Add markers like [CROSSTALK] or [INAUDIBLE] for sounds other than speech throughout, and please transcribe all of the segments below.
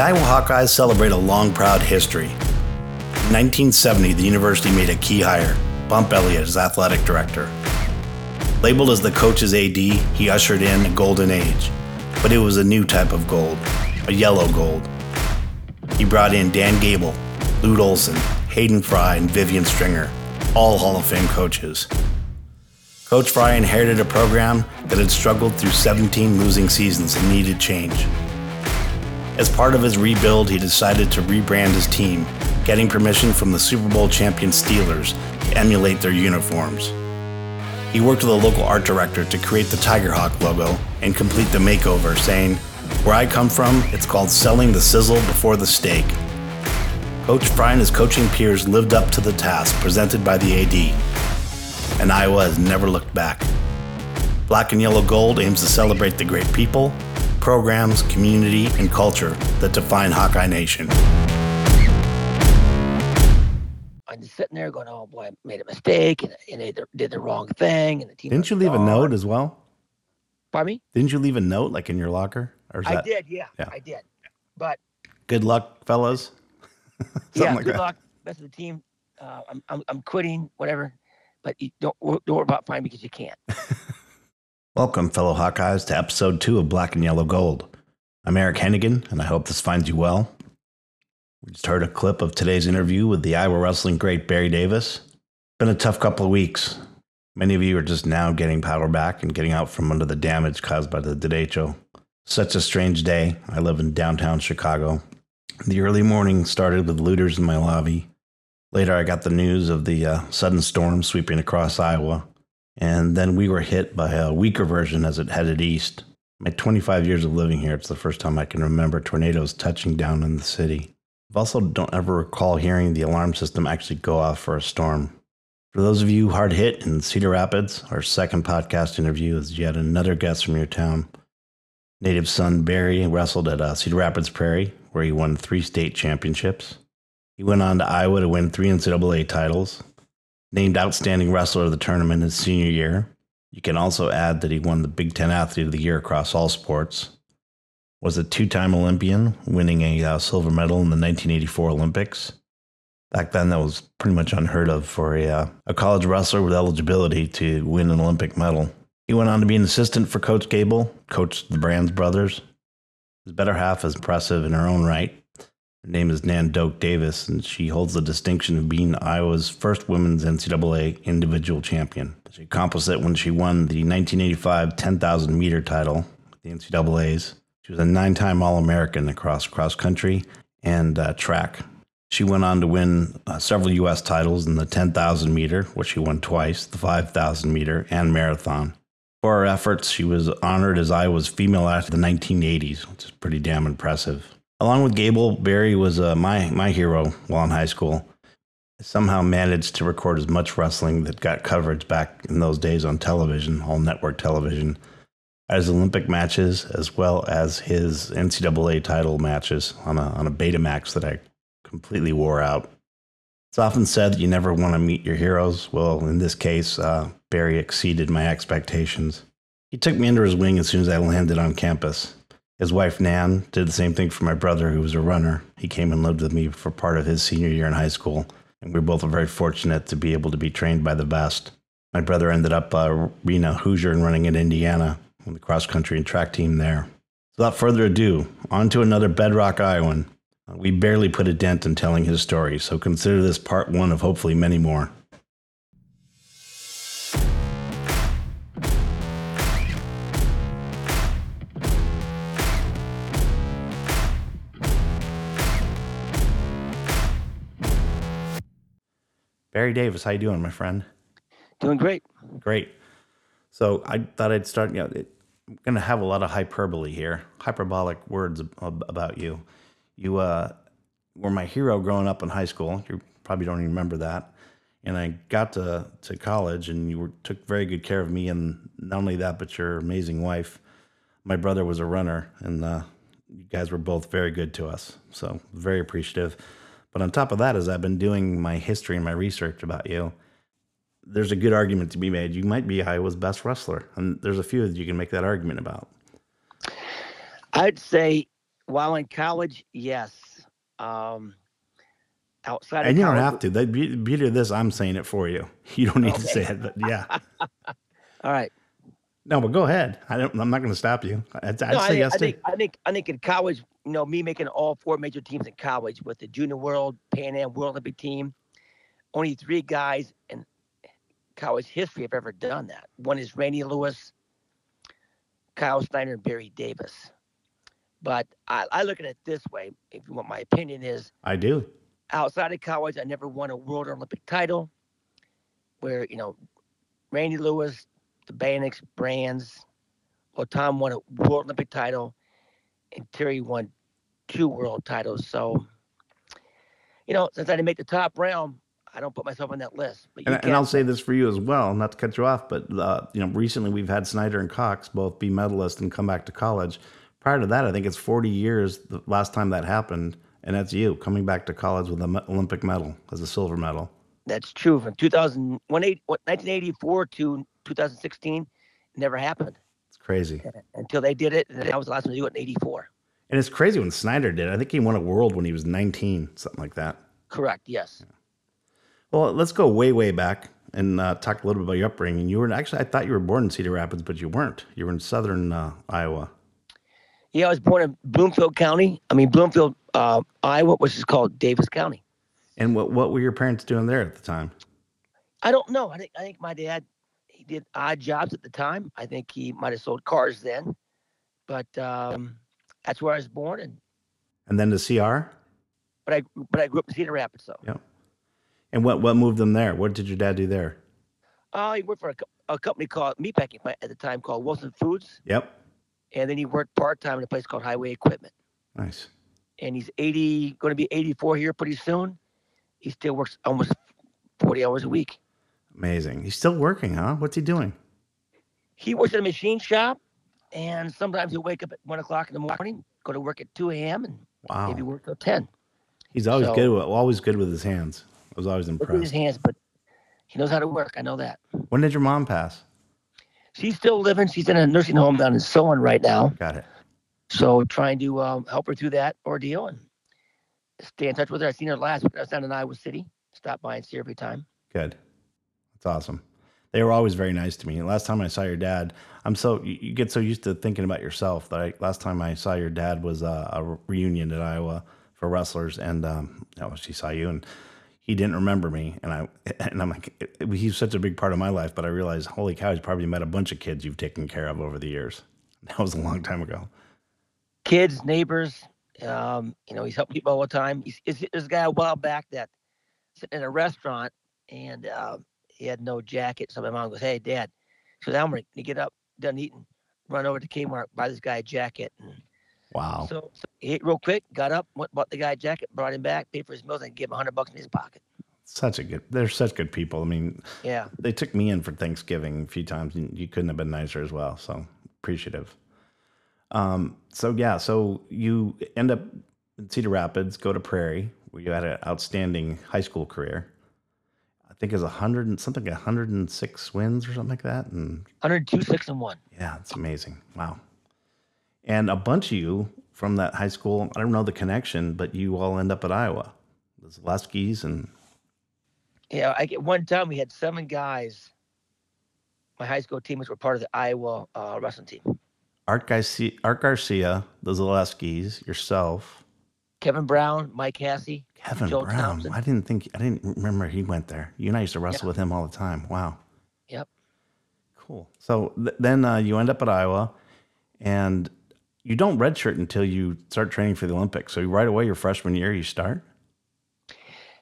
The Iowa Hawkeyes celebrate a long, proud history. In 1970, the university made a key hire, Bump Elliott as athletic director. Labeled as the coach's AD, he ushered in a golden age, but it was a new type of gold, a yellow gold. He brought in Dan Gable, Lute Olson, Hayden Fry, and Vivian Stringer, all Hall of Fame coaches. Coach Fry inherited a program that had struggled through 17 losing seasons and needed change. As part of his rebuild, he decided to rebrand his team, getting permission from the Super Bowl champion Steelers to emulate their uniforms. He worked with a local art director to create the Tiger Hawk logo and complete the makeover, saying, Where I come from, it's called selling the sizzle before the steak. Coach Fry and his coaching peers lived up to the task presented by the AD, and Iowa has never looked back. Black and Yellow Gold aims to celebrate the great people, programs, community, and culture that define Hawkeye Nation. I'm just sitting there going, "Oh boy, I made a mistake and, and they did the wrong thing." And the team Didn't you leave a note as well? Pardon me? Didn't you leave a note like in your locker? Or something? I that... did, yeah, yeah, I did. But good luck, fellas. [LAUGHS] yeah, like good that. luck. Best of the team. Uh, I'm, I'm I'm quitting, whatever. But you don't don't worry about fine because you can't. [LAUGHS] Welcome, fellow Hawkeyes, to episode two of Black and Yellow Gold. I'm Eric Hennigan, and I hope this finds you well. We just heard a clip of today's interview with the Iowa wrestling great Barry Davis. Been a tough couple of weeks. Many of you are just now getting power back and getting out from under the damage caused by the derecho. Such a strange day. I live in downtown Chicago. The early morning started with looters in my lobby. Later, I got the news of the uh, sudden storm sweeping across Iowa and then we were hit by a weaker version as it headed east. My 25 years of living here, it's the first time I can remember tornadoes touching down in the city. I also don't ever recall hearing the alarm system actually go off for a storm. For those of you hard hit in Cedar Rapids, our second podcast interview is yet another guest from your town. Native son Barry wrestled at uh, Cedar Rapids Prairie, where he won three state championships. He went on to Iowa to win three NCAA titles, named Outstanding Wrestler of the tournament his senior year. You can also add that he won the Big Ten Athlete of the Year across all sports. Was a two-time Olympian, winning a uh, silver medal in the 1984 Olympics. Back then, that was pretty much unheard of for a, uh, a college wrestler with eligibility to win an Olympic medal. He went on to be an assistant for Coach Gable, coached the Brands brothers. His better half is impressive in her own right. Her name is Nan Doak Davis, and she holds the distinction of being Iowa's first women's NCAA individual champion. She accomplished it when she won the 1985 10,000 meter title at the NCAA's. She was a nine time All American across cross country and uh, track. She went on to win uh, several U.S. titles in the 10,000 meter, which she won twice, the 5,000 meter, and marathon. For her efforts, she was honored as Iowa's female athlete of the 1980s, which is pretty damn impressive. Along with Gable, Barry was uh, my my hero while in high school. Somehow managed to record as much wrestling that got coverage back in those days on television, all network television, as Olympic matches as well as his NCAA title matches on a on a Betamax that I completely wore out. It's often said that you never want to meet your heroes. Well, in this case, uh, Barry exceeded my expectations. He took me under his wing as soon as I landed on campus. His wife, Nan, did the same thing for my brother, who was a runner. He came and lived with me for part of his senior year in high school, and we were both very fortunate to be able to be trained by the best. My brother ended up uh, being a Hoosier and running in Indiana on the cross country and track team there. So without further ado, on to another Bedrock Iowan. Uh, we barely put a dent in telling his story, so consider this part one of hopefully many more. Barry Davis, how you doing, my friend? Doing great. Great. So I thought I'd start. You know, it, I'm going to have a lot of hyperbole here, hyperbolic words ab- about you. You uh, were my hero growing up in high school. You probably don't even remember that. And I got to, to college, and you were, took very good care of me. And not only that, but your amazing wife. My brother was a runner, and uh, you guys were both very good to us. So very appreciative. But on top of that, as I've been doing my history and my research about you, there's a good argument to be made. You might be Iowa's best wrestler, and there's a few that you can make that argument about. I'd say While in college, yes. Um, outside and you college, don't have to. The beauty of this, I'm saying it for you. [LAUGHS] You don't need okay. to say it, but yeah. [LAUGHS] All right. No, but go ahead. I don't, I'm not going to stop you. I'd, I'd say I yes I think, I think, I think in college, you know, me making all four major teams in college with the Junior World, Pan Am, World Olympic team, only three guys in college history have ever done that. One is Randy Lewis, Kyle Snyder, and Barry Davis. But I, I look at it this way. If you want my opinion, is I do. Outside of college, I never won a World Olympic title. Where you know, Randy Lewis, the Banach's brands. Well, Tom won a World Olympic title, and Terry won two world titles. So, you know, since I didn't make the top round, I don't put myself on that list. And, and, I'll say this for you as well, not to cut you off, but uh, you know, recently we've had Snyder and Cox both be medalists and come back to college. Prior to that, I think it's 40 years the last time that happened, and that's you coming back to college with an Olympic medal as a silver medal. That's true. From 2000, 1984 to 2016, never happened. Crazy. Until they did it, and I was the last one to do it in 84. And it's crazy when Snyder did. I think he won a world when he was 19, something like that. Correct. Yes. Yeah. Well, let's go way, way back and uh, talk a little bit about your upbringing. You were actually, I thought you were born in Cedar Rapids, but you weren't. You were in southern uh, Iowa. Yeah, I was born in Bloomfield County. I mean, Bloomfield, uh, Iowa, which is called Davis County. And what, what were your parents doing there at the time? I don't know. I think I think my dad he did odd jobs at the time. I think he might have sold cars then, but um, that's where I was born and. And then the CR. But I but I grew up in Cedar Rapids, so. Yeah. And what what moved them there? What did your dad do there? Oh, uh, he worked for a, a company called meatpacking at the time called Wilson Foods. Yep. And then he worked part time in a place called Highway Equipment. Nice. And he's 80, going to be 84 here pretty soon. He still works almost 40 hours a week. Amazing. He's still working, huh? What's he doing? He works at a machine shop, and sometimes he'll wake up at one o'clock in the morning, go to work at 2 a.m., and wow. maybe work till 10. He's always so, good. With, always good with his hands. I was always impressed. With his hands, but he knows how to work. I know that. When did your mom pass? She's still living. She's in a nursing home down in Solon right now. Got it. So trying to um, help her through that ordeal and stay in touch with her. I seen her last week. I was down in Iowa City. Stop by and see her every time. Good. That's awesome. They were always very nice to me. Last time I saw your dad, I'm so you, get so used to thinking about yourself that I, last time I saw your dad was uh, a reunion at Iowa for wrestlers, and um, oh, she saw you and he didn't remember me, and I [LAUGHS] and I'm like, he's such a big part of my life. But I realized, holy cow, he's probably met a bunch of kids you've taken care of over the years. [LAUGHS] That was a long time ago. Kids, neighbors, um, you know, he's helped people all the time. He's, he's there's a guy a while back that sitting in a restaurant and uh, he had no jacket. So my mom goes, "Hey, Dad," so Elmer, you get up, done eating, run over to Kmart, buy this guy a jacket. And wow. So, so he ate real quick, got up, went bought the guy a jacket, brought him back, paid for his meals, and gave him a hundred bucks in his pocket. Such a good. They're such good people. I mean, yeah. They took me in for Thanksgiving a few times, and you couldn't have been nicer as well. So appreciative. Um. So yeah. So you end up in Cedar Rapids, go to Prairie, where you had an outstanding high school career. I think it's a hundred and something, a hundred and six wins or something like that, and 102, six and one. Yeah, it's amazing. Wow. And a bunch of you from that high school, I don't know the connection, but you all end up at Iowa. The Zaleskys and yeah, I get one time we had seven guys. My high school teammates were part of the Iowa uh, wrestling team. Art Garcia, Art Garcia, the Zaleskys, yourself, Kevin Brown, Mike Hassey, Kevin Joe Brown. Thompson. I didn't think I didn't remember he went there. You and I used to wrestle yep. with him all the time. Wow. Yep. Cool. So th- then uh, you end up at Iowa, and you don't redshirt until you start training for the Olympics. So right away, your freshman year, you start.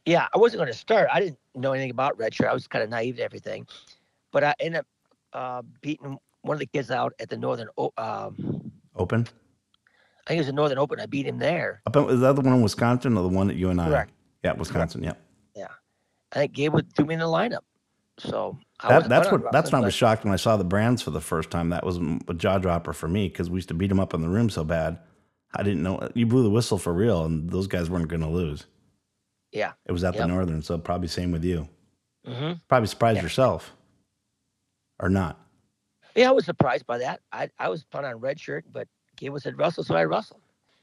Yeah, I wasn't going to start. I didn't know anything about redshirt. I was kind of naive to everything, but I ended up uh, beating one of the kids out at the Northern um, Open. I think it was the Northern Open. I beat him there. Up in, is that the one in Wisconsin or the one that you and I? Correct. Yeah, Wisconsin. Correct. Yeah. Yeah. I think Gabe would threw me in the lineup. So that, that's what that's when I was shocked when I saw the brands for the first time. That was a jaw dropper for me because we used to beat them up in the room so bad. I didn't know you blew the whistle for real, and those guys weren't going to lose. Yeah. It was at yep. the Northern, so probably same with you. Mm-hmm. Probably surprised yeah. yourself, or not? Yeah, I was surprised by that. I I was put on red shirt, but Gable said Russell, so I wrestled.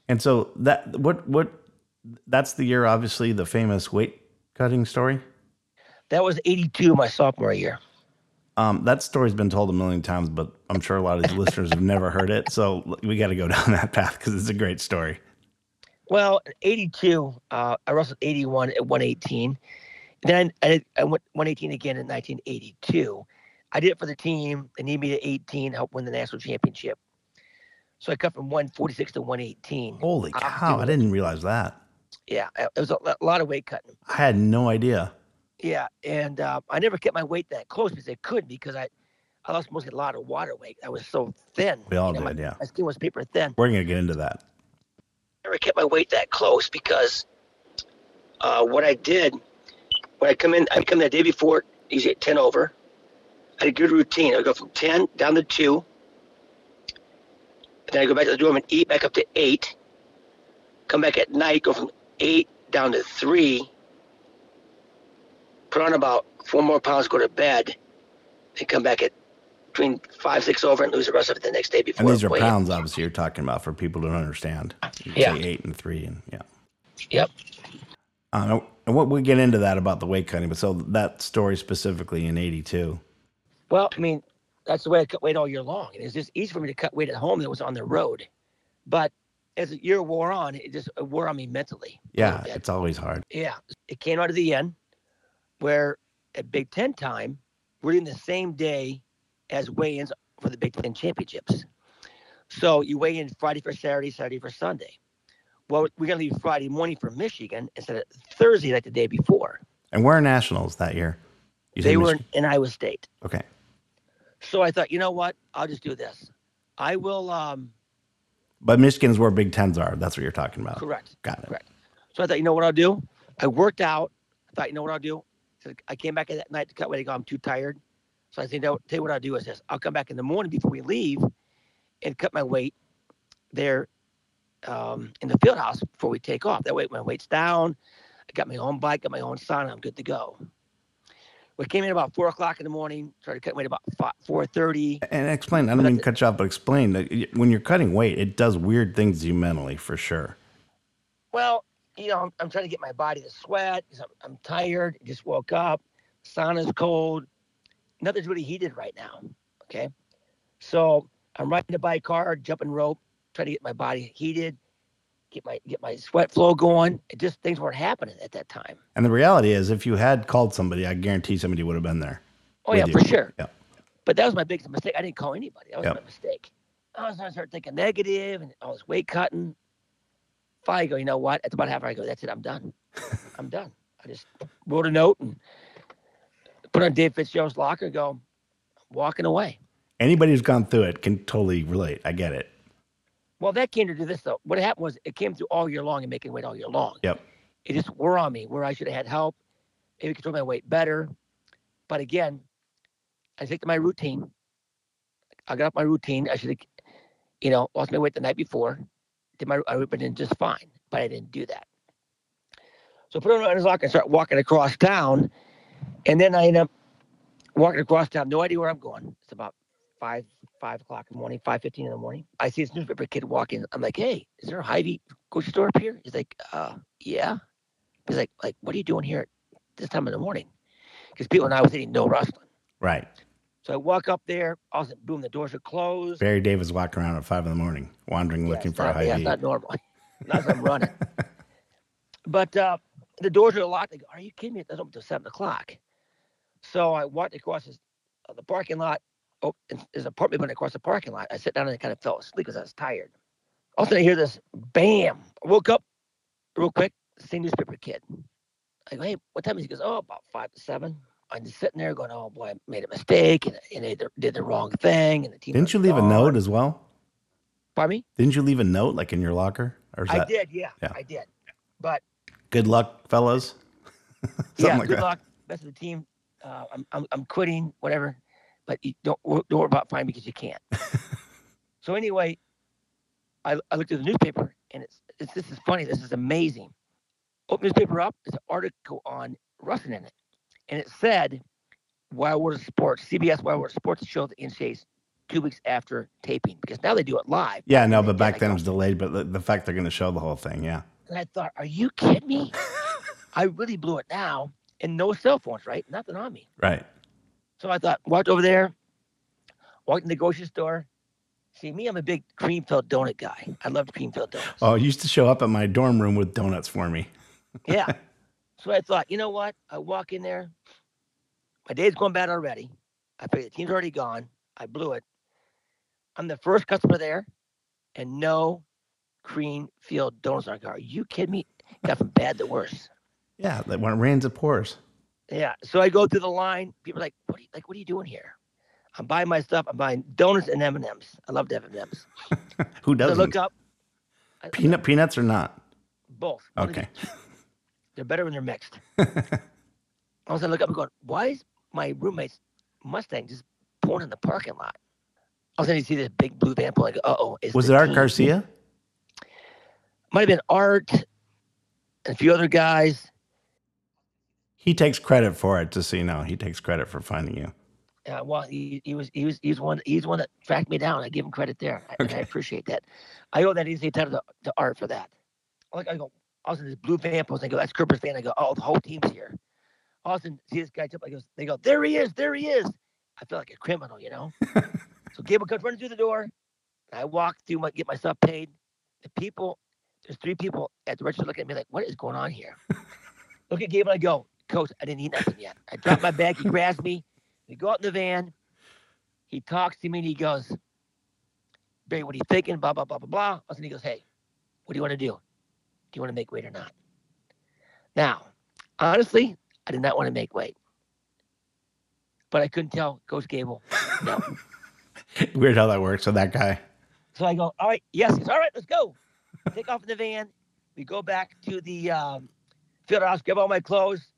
And so that what what that's the year, obviously, the famous weight cutting story. That was 82, my sophomore year. Um, that story's been told a million times, but I'm sure a lot of these listeners have never heard it. So we got to go [LAUGHS] down that path because it's a great story. Well, 82, uh, I wrestled 81 at 118. Then I, did, I went 118 again in 1982. I did it for the team. They need me to 18, help win the national championship. So I cut from 146 to 118. Holy cow! I didn't realize that. Yeah, it was a lot of weight cutting. I had no idea. Yeah, and uh, I never kept my weight that close because I couldn't because I, I lost mostly a lot of water weight. I was so thin. We all you know, did, my, yeah. My skin was paper thin. We're gonna get into that. I never kept my weight that close because uh, what I did when I come in, I come in the day before, usually at 10 over. I had a good routine. I go from 10 down to 2. Then I go back to the dorm and eat back up to 8. Come back at night, go from 8 down to 3. Put on about four more pounds, go to bed. and come back at between 5, 6 over and lose the rest of it the next day before. And these are weighing. pounds, obviously, you're talking about for people to understand. You Yeah. say eight and three, and yeah. Yep. Uh, and what we get into that about the weight cutting, but so that story specifically in '82. Well, I mean, that's the way I cut weight all year long. And it's just easy for me to cut weight at home than it was on the road. But as the year wore on, it just wore on me mentally. Yeah, it's always hard. Yeah. It came out of the end where at Big Ten time, we're in the same day as weigh ins for the Big Ten championships. So you weigh in Friday for Saturday, Saturday for Sunday. Well, we're going to leave Friday morning for Michigan instead of Thursday like the day before. And where are nationals that year? You They were in Iowa State. okay. So I thought, you know what? I'll just do this. I will um, But Michigan's where Big Tens are. That's what you're talking about. correct. Got it. Correct. So I thought, you know what I'll do? I worked out. I thought, you know what I'll do? So I came back that night to cut weight. I go, I'm too tired. So I think, no, tell you what I'll do is this. I'll come back in the morning before we leave and cut my weight there um, in the field house before we take off. That way my weight's down. I got my own bike, got my own sauna. I'm good to go. We came in about four o'clock in the morning. Started cutting weight about four thirty. And explain. I don't mean to cut you off, but explain that when you're cutting weight, it does weird things to you mentally, for sure. Well, you know, I'm, I'm trying to get my body to sweat I'm, I'm tired. Just woke up. Sauna's cold. Nothing's really heated right now. Okay. So I'm riding a bike hard, jumping rope, trying to get my body heated, get my get my sweat flow going. It just things weren't happening at that time. And the reality is, if you had called somebody, I guarantee somebody would have been there. Oh yeah, you. for sure. Yep. But that was my biggest mistake. I didn't call anybody. That was Yep. my mistake. I was I started thinking negative and all this weight cutting. Finally, I go, you know what? It's about half hour. I go, that's it. I'm done. [LAUGHS] I'm done. I just wrote a note and put on Dave Fitzgerald's locker. and Go, walking away. Anybody who's gone through it can totally relate. I get it. Well, that came to do this though. What happened was it came through all year long and making weight all year long. Yep. It just wore on me where I should have had help, maybe control my weight better. But again, I stick to my routine. I got off my routine. I should have, you know, lost my weight the night before. Did my I have been just fine, but I didn't do that. So I put on his locker and start walking across town, and then I end up walking across town, no idea where I'm going. It's about five five o'clock in the morning, five fifteen in the morning. I see this newspaper kid walking. I'm like, hey, is there a Hy-Vee grocery store up here? He's like, uh, yeah. He's like, like, what are you doing here at this time in the morning? Because people in was City no rustling. Right. So I walk up there. All of a sudden, boom, the doors are closed. Barry Davis walking around at five in the morning, wandering, Yeah, looking for not, a Yeah, high it's not normal. [LAUGHS] not as I'm running. [LAUGHS] But uh, the doors are locked. I go, are you kidding me? It doesn't open until seven o'clock. So I walked across this, uh, the parking lot. Oh, there's an apartment building across the parking lot. I sat down and I kind of fell asleep because I was tired. All of a sudden, I hear this bam. I woke up real quick. Same newspaper kid. I go, hey, what time is it? He goes, oh, about five to seven. I'm just sitting there going, oh boy, I made a mistake and, and they did the wrong thing. And the team. Didn't you leave a note as well? Pardon me? Didn't you leave a note like in your locker? Or I that did, yeah, Yeah. I did. But good luck, fellas? [LAUGHS] Yeah, like good that. luck. Best of the team. Uh, I'm, I'm I'm quitting, whatever. But you don't don't worry about finding me because you can't. [LAUGHS] so anyway, I, I looked at the newspaper and it's, it's this is funny. This is amazing. Open newspaper up. There's an article on wrestling in it, and it said Wide World of Sports, CBS Wide World of Sports showed the NCAA's two weeks after taping because now they do it live. Yeah, no, but back then it was delayed. But the, the fact they're going to show the whole thing, yeah. And I thought, are you kidding me? [LAUGHS] I really blew it now, and no cell phones, right? Nothing on me. Right. So I thought, walked over there, walked in the grocery store. See, me, I'm a big cream filled donut guy. I love cream filled donuts. Oh, you used to show up at my dorm room with donuts for me. [LAUGHS] Yeah. So I thought, you know what? I walk in there. My day's going bad already. I figured the team's already gone. I blew it. I'm the first customer there, and no cream filled donuts on our car. Are you kidding me? Got from bad to worse. Yeah, that when it rains, it pours. Yeah. So I go through the line. People are like, what you, like, what are you doing here? I'm buying my stuff. I'm buying donuts and M&Ms. I love M&Ms. [LAUGHS] Who doesn't? look up. Peanut peanuts or not? Both. Okay. They're better when they're mixed. All of a sudden, I look up and going, why is my roommate's Mustang just pulling in the parking lot? I was sudden, you see this big blue van pulling. Go, uh oh. Was it Art Garcia? Might have been Art and a few other guys. He takes credit for it, just so you know. He takes credit for finding you. Uh, well, he, he was he was he's one he's one that tracked me down. I give him credit there, I- and I appreciate that. I owe that easy title to, to Art for that. Like I go, all of a this blue van pulls. I go, that's Cooper's van. I go, oh, the whole team's here. Austin see this guy jump. I go, they go, there he is, there he is. I feel like a criminal, you know. [LAUGHS] so Gable comes running through the door. I walk through my get myself paid. The people, there's three people at the register looking at me like, what is going on here? [LAUGHS] Look at Gable. I go, Coach, I didn't eat nothing yet. I drop my bag. He [LAUGHS] grabs me. We go out in the van. He talks to me and he goes, Barry, what are you thinking? Blah, blah, blah, blah, blah. And he goes, Hey, what do you want to do? Do you want to make weight or not? Now, honestly, I did not want to make weight. But I couldn't tell Coach Gable. No. [LAUGHS] Weird how that works with that guy. So I go, all right, yes, yes, all right, let's go. Take off in the van. We go back to the um, field house, grab all my clothes.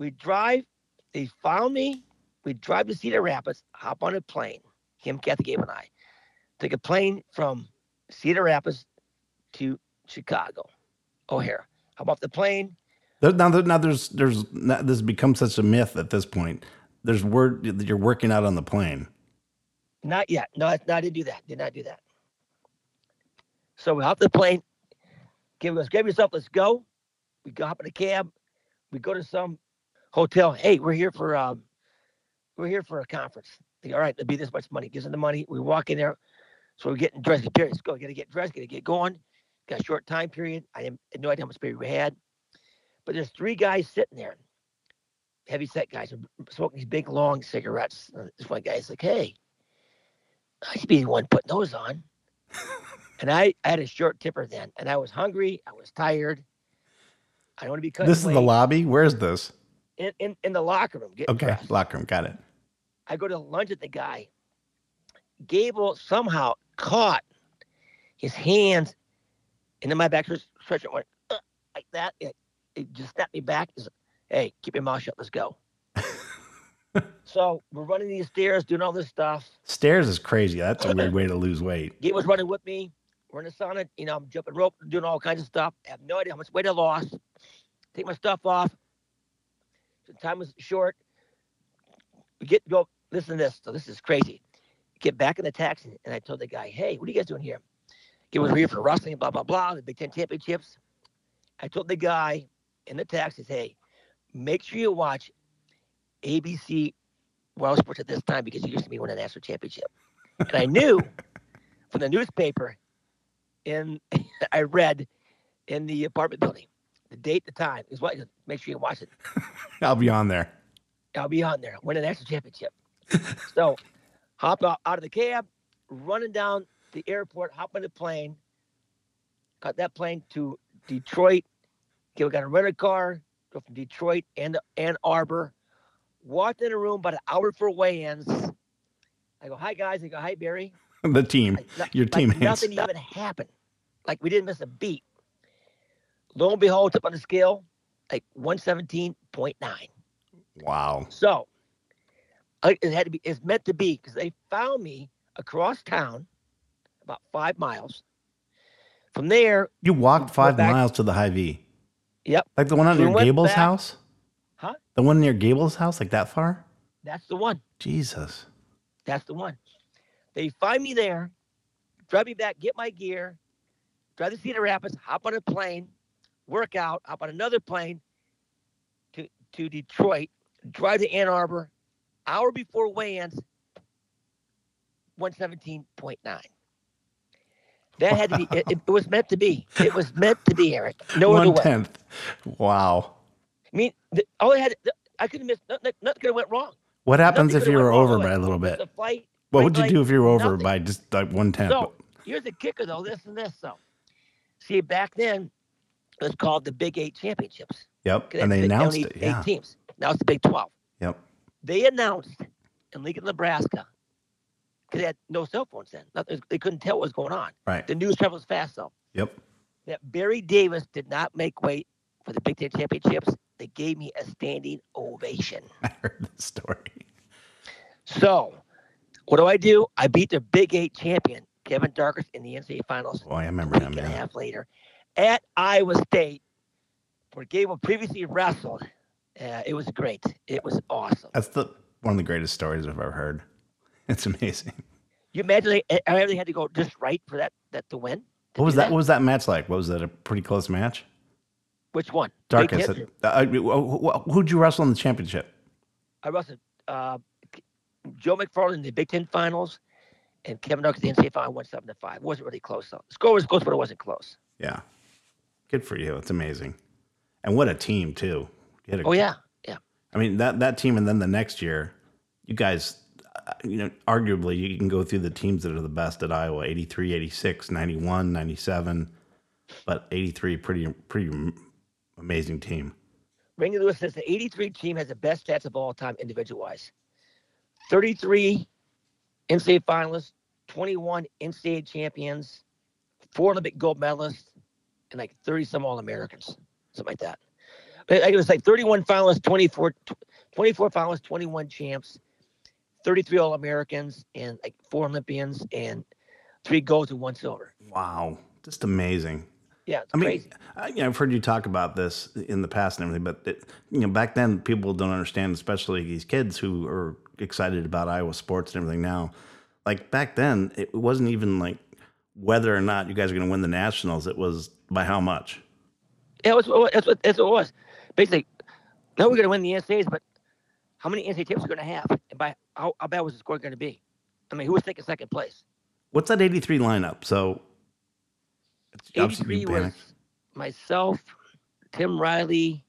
We drive. They found me. We drive to Cedar Rapids, hop on a plane. Him, Kathy, Gabe, and I take a plane from Cedar Rapids to Chicago, O'Hare. Hop off the plane. There, now, there, now there's there's now, this has become such a myth at this point. There's word that you're working out on the plane. Not yet. No, I, no, I didn't do that. Did not do that. So we hop the plane. Give goes, grab yourself. Let's go. We go hop in a cab. We go to some hotel. Hey, we're here for um, we're here for a conference. Go, all right, it'll be this much money. Gives them the money. We walk in there. So we're getting dressed. Period. Let's go. Got to get dressed. Got to get going. Got a short time period. I had no idea how much period we had. But there's three guys sitting there, heavy set guys, smoking these big long cigarettes. This one guy's like, hey. I should be the one putting those on. and I, I had a short tipper then, and I was hungry. I was tired. I don't want to be cut. This is the lobby. Where's this? In, in in the locker room. Okay, dressed. locker room. Got it. I go to lunch at the guy. Gable somehow caught his hands into my back stretch and went "Uh," like that. It, it just snapped me back. He's hey, keep your mouth shut. Let's go. [LAUGHS] so we're running these stairs, doing all this stuff. Stairs is crazy. That's a weird [LAUGHS] way to lose weight. Gabe was running with me. We're in the sauna. You know, I'm jumping rope, doing all kinds of stuff. I have no idea how much weight I lost. Take my stuff off. Time was short. Get go. Listen to this. So this is crazy. Get back in the taxi, and I told the guy, "Hey, what are you guys doing here?" Gabe was here for wrestling, blah blah blah, the Big Ten championships. I told the guy in the taxi, "Hey, make sure you watch ABC World Sports at this time because you used to be winning a national championship." And I knew from the newspaper in [LAUGHS] I read in the apartment building. The date, the time is what make sure you watch it. [LAUGHS] I'll be on there. I'll be on there, win a national championship. [LAUGHS] so hop out, out of the cab, running down the airport, hop on the plane, got that plane to Detroit. Okay, we got a rental car, go from Detroit and Ann Arbor. Walked in a room about an hour for weigh-ins. I go, hi guys. I go, hi Barry. [LAUGHS] The team. Like, Your like teammates. Nothing even happened. Like we didn't miss a beat. Lo and behold, it's up on the scale, like 117.9. Wow. So I, it had to be, it's meant to be because they found me across town about five miles. From there, You walked five back- miles to the Hy-Vee. Yep. Like the one on We near went Gable's back- house? Huh? The one near Gable's house, like that far? that's the one. Jesus. That's the one. They find me there, drive me back, get my gear, drive to Cedar Rapids, hop on a plane, work out, hop on another plane to, to Detroit, drive to Ann Arbor, hour before weigh-ins, 117.9. That had to be, it, it was meant to be. It was meant to be, Eric. No other One way. tenth. Wow. I mean, the, all I had, I couldn't miss, nothing, nothing could have went wrong. What happens Nothing if you were over by a little bit? The flight. What would you do if you were over nothing. by just like one tenth? So here's the kicker, though. This and this. So, see, back then, it was called the Big Eight Championships. Yep. And they announced it. Eight teams. Now it's the Big Twelve. Yep. They announced in Lincoln, Nebraska, because they had no cell phones then. Nothing, they couldn't tell what was going on. Right. The news travels fast, though. Yep. That Barry Davis did not make weight for the Big Ten Championships. They gave me a standing ovation. [LAUGHS] I heard the story. So, what do I do? I beat the Big Eight champion, Kevin Darkus, in the NCAA Finals. Boy, I remember week him. and a Yeah. half later at Iowa State, where Gable previously wrestled. Uh, it was great. It was awesome. That's the one of the greatest stories I've ever heard. [LAUGHS] It's amazing. You imagine they, I really had to go just right for that that to win. to What was do that? What was that match like? What was that? A pretty close match? Which one? Darkus. Uh, uh, who'd you wrestle in the championship? I wrestled uh, Joe McFarland in the Big Ten Finals, and Kevin Darkus in the NCAA Final, one seven to five. It wasn't really close though. The score was close, but it wasn't close. Yeah. Good for you. It's amazing. And what a team too. You had a- Oh yeah, yeah. I mean that that team, and then the next year, you guys, uh, you know, arguably you can go through the teams that are the best at Iowa: 83, 86, 91, 97, but 83, pretty pretty amazing team. Randy Lewis says the 83 team has the best stats of all time individual wise. 33 NCAA finalists, 21 NCAA champions, four Olympic gold medalists, and like 30 some All Americans, something like that. But It was like 31 finalists, 24, 24 finalists, 21 champs, 33 All Americans, and like four Olympians, and three golds and one silver. Wow, just amazing. Yeah, it's I mean. I, you know, I've heard you talk about this in the past and everything, but it, you know, back then people don't understand, especially these kids who are excited about Iowa sports and everything now. Like back then, it wasn't even like whether or not you guys are going to win the nationals. It was by how much. Yeah, that's what, that's what that's what it was. Basically, now we're going to win the NCAAs, but how many NCAA champs are going to have, and by how, how bad was the score going to be? I mean, who was taking second place? What's that '83 lineup? So, Eighty-three was myself, Tim Riley,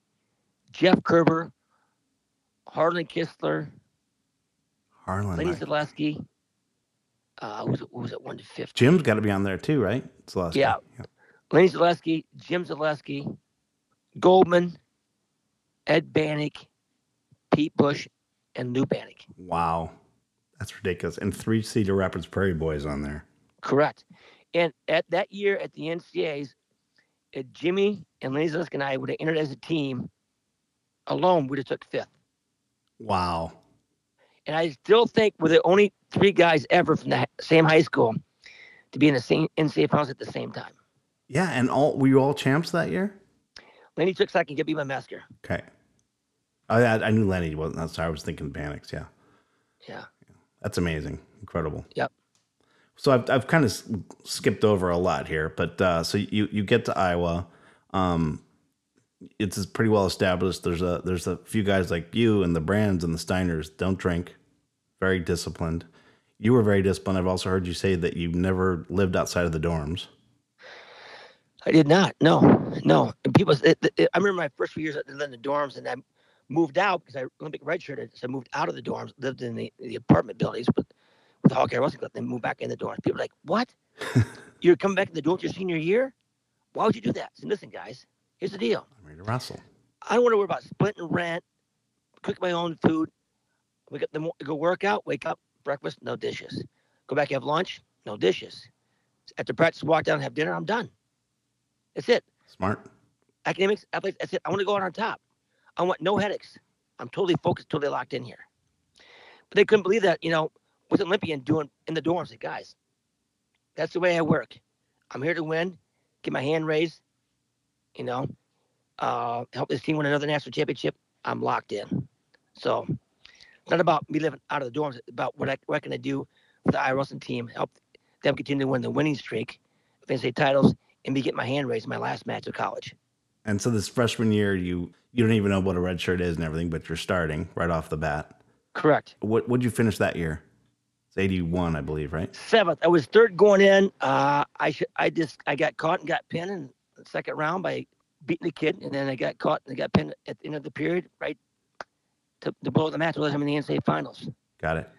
Jeff Kerber, Harlan Kistler, Harlan. Lenny Zalesky. Uh, who was was it? One to fifty. Jim's got to be on there too, right? Celeste. Yeah. Lenny Zalesky, Jim Zalesky, Goldman, Ed Banach, Pete Bush, and Lou Banach. Wow, that's ridiculous. And three Cedar Rapids Prairie Boys on there. Correct. And at that year at the NCAAs, if Jimmy and Lenny Zalesky and I would have entered as a team alone, we'd have took fifth. Wow. And I still think we're the only three guys ever from the same high school to be in the same NCAA finals at the same time. Yeah, and all were you all champs that year? Lenny took second, get beat by Mesker. Okay. I I I knew Lenny wasn't. That's I was thinking Panics. Yeah, Yeah. that's amazing, incredible. Yep. So I've I've kind of skipped over a lot here, but uh, so you you get to Iowa. Um, it's pretty well established. There's a there's a few guys like you and the Brands and the Steiners don't drink, very disciplined. You were very disciplined. I've also heard you say that you never lived outside of the dorms. I did not. No, no. And people, it, it, I remember my first few years in the dorms, and I moved out because I Olympic redshirted. So I moved out of the dorms, lived in the, the apartment buildings with, with the Hawkeye Wrestling Club, then moved back in the dorms. People are like, what? [LAUGHS] You're coming back in the dorms your senior year? Why would you do that? Said, listen, guys, here's the deal. I'm ready to wrestle. I don't want to worry about splitting rent, cook my own food. We got the go work out, wake up, breakfast, no dishes. Go back have lunch, no dishes. After practice, walk down, and have dinner. I'm done. That's it. Smart. Academics, athletics. That's it. I want to go out on top. I want no headaches. I'm totally focused, totally locked in here. But they couldn't believe that, you know, with Olympian doing in the dorms. Like, guys, that's the way I work. I'm here to win, get my hand raised, you know, uh, help this team win another national championship. I'm locked in. So it's not about me living out of the dorms. It's about what I what can I do for the Wrestling team, help them continue to win the winning streak, advance state titles, and be getting my hand raised in my last match of college. And so this freshman year, you you don't even know what a red shirt is and everything, but you're starting right off the bat. Correct. What would you finish that year? It's 81, I believe, right? Seventh. I was third going in. Uh, I should. I just I got caught and got pinned in the second round by beating the kid, and then I got caught and I got pinned at the end of the period, right to, to blow the match. Was I'm in the NCAA finals. Got it.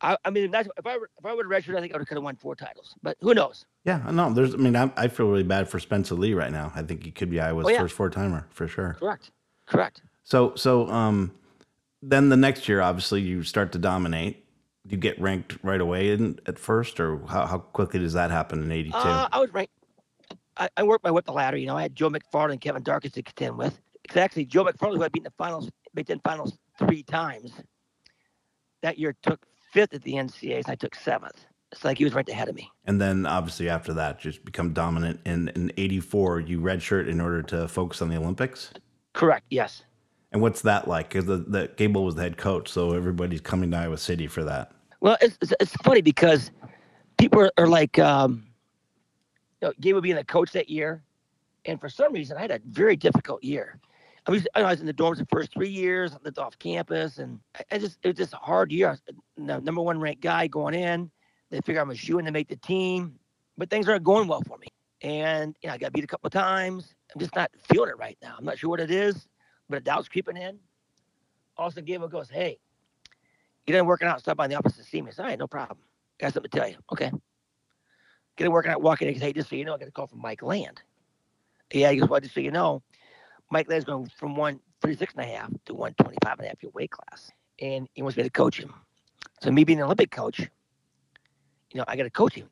I, I mean, that's, if I were, if I would have redshirted, I think I would have won four titles. But who knows? Yeah, no, there's. I mean, I, I feel really bad for Spencer Lee right now. I think he could be Iowa's Oh, yeah. first four timer for sure. Correct. Correct. So so um, then the next year, obviously, you start to dominate. You get ranked right away in, at first, or how, how quickly does that happen in '82? Uh, I was ranked. I, I worked my way up the ladder. You know, I had Joe McFarland and Kevin Darkus to contend with. It's actually Joe McFarland, who I beat in the finals, Big Ten finals three times. That year took fifth at the NCAAs, and I took seventh. It's like he was right ahead of me. and then obviously after that, just become dominant. And in '84, you redshirt in order to focus on the Olympics. Correct. Yes. And what's that like? Because the, the Gable was the head coach, so everybody's coming to Iowa City for that. Well, it's, it's, it's funny because people are, are like, um, you know, Gabe being the coach that year, and for some reason, I had a very difficult year. I was, I was in the dorms the first three years, I lived off campus, and I, just it was just a hard year. The number one ranked guy going in. They figure I'm a shoe in to make the team, but things aren't going well for me. And you know, I got beat a couple of times. I'm just not feeling it right now. I'm not sure what it is, but a doubt's creeping in. All of a sudden, goes, "Hey, you done working out, stop by the office to see me. I said, all right, no problem. Got something to tell you. Okay. Get it working out, walking goes, hey, just so you know, I got a call from Mike Land. Yeah, he goes, well, just so you know, Mike Land's going from 136 and a half to 125 and a half your weight class. And he wants me to coach him. So me being an Olympic coach, you know, I got to coach him.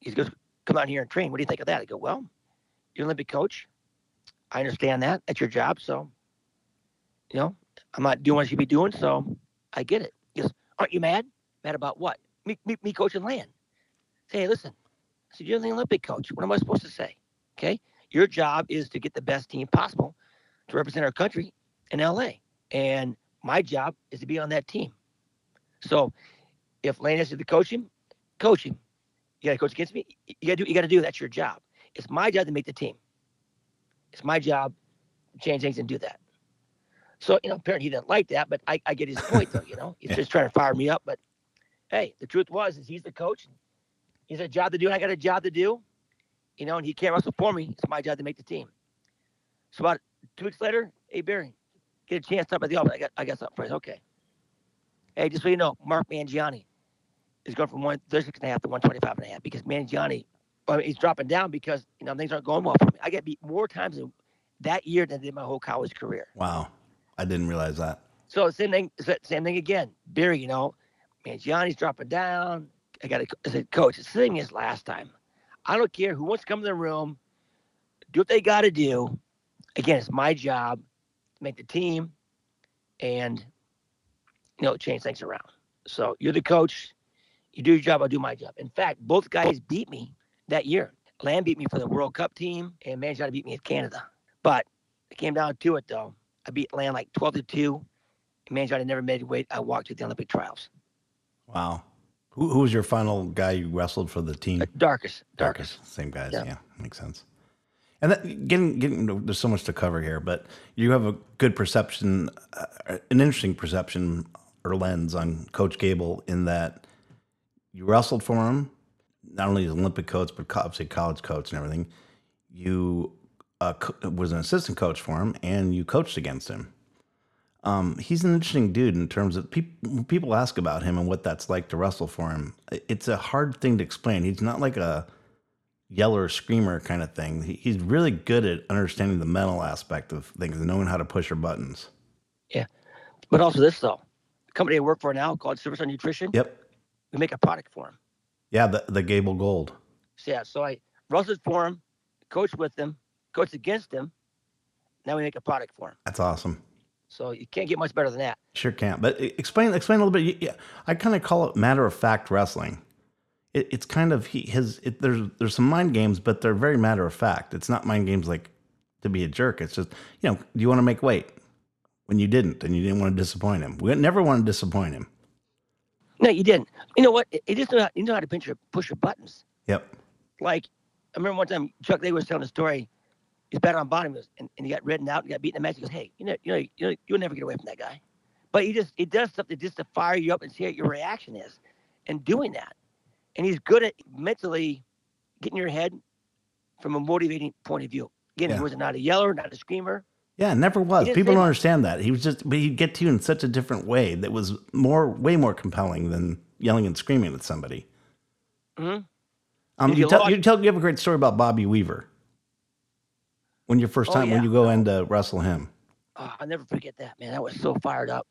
He goes, come out here and train. What do you think of that? I go, well, you're an Olympic coach. I understand that. That's your job. So, you know, I'm not doing what should be doing. So I get it. He goes, aren't you mad? Mad about what? Me, me, me coaching Land. Say, hey, listen. I said, you're the Olympic coach. What am I supposed to say? Okay. Your job is to get the best team possible to represent our country in LA. And my job is to be on that team. So if Land has to coach him, coach him. You gotta coach against me. You gotta do what you gotta do. That's your job. It's my job to make the team. It's my job to change things and do that. So, you know, apparently he didn't like that, but I, I get his point though, you know. He's Yeah. just trying to fire me up. But hey, the truth was is he's the coach. He's a job to do, and I got a job to do. You know, and he can't wrestle for me. It's my job to make the team. So about two weeks later, hey Barry, get a chance to stop at the office. I got I got something for you. Okay. Hey, just so you know, Mark Mangiani is going from 136 and a half to 125 and a half because Mangiani, I mean, he's dropping down because you know things aren't going well for me. I get beat more times in that year than I did my whole college career. Wow, I didn't realize that. So same thing, same thing again. Barry, you know, Mangiani's dropping down. I got I said, coach, it's the same as last time. I don't care who wants to come in the room, do what they got to do. Again, it's my job to make the team and, you know, change things around. So you're the coach. You do your job, I'll do my job. In fact, both guys beat me that year. Land beat me for the World Cup team, and Mangiani beat me at Canada. But it came down to it, though. I beat Land like 12 to 2. Mangiani never made weight. I walked to the Olympic trials. Wow. Who, who was your final guy you wrestled for the team? Uh, Darkus. Darkus. Same guys. Yeah. Yeah. makes sense. And that, getting getting there's so much to cover here, but you have a good perception, uh, an interesting perception or lens on Coach Gable in that you wrestled for him, not only as Olympic coach but obviously college coach and everything. You uh, co- was an assistant coach for him, and you coached against him. Um, he's an interesting dude in terms of people. People ask about him and what that's like to wrestle for him. It's a hard thing to explain. He's not like a yeller screamer kind of thing. He, he's really good at understanding the mental aspect of things and knowing how to push your buttons. Yeah, but also this, though. The company I work for now called Service on Nutrition, Yep. we make a product for him. Yeah, the the Gable Gold. So, yeah, so I wrestled for him, coached with him, coached against him. Now we make a product for him. That's awesome. So you can't get much better than that. Sure can't. But explain explain a little bit. Yeah, I kind of call it matter of fact wrestling. It, it's kind of he his. It, there's there's some mind games, but they're very matter of fact. It's not mind games like to be a jerk. It's just you know, do you want to make weight when you didn't, and you didn't want to disappoint him. We never want to disappoint him. No, you didn't. You know what? He just know how, you know how to pinch your, push your buttons. Yep. Like I remember one time Chuck Day was telling a story. He's better on bottom, and, and he got ridden out and got beaten in the match. He goes, "Hey, you know, you know, you know, you'll never get away from that guy." But he just he does something just to fire you up and see what your reaction is, and doing that. And he's good at mentally getting your head from a motivating point of view. Again, Yeah. he was not a yeller, not a screamer. Yeah, never was. People don't understand that. He was just, but he'd get to you in such a different way that was more, way more compelling than yelling and screaming at somebody. Mhm. Um, you, you tell, you tell, you have a great story about Bobby Weaver. When your first Oh, time, when yeah. you go in to wrestle him. Oh, I'll never forget that, man. I was so fired up.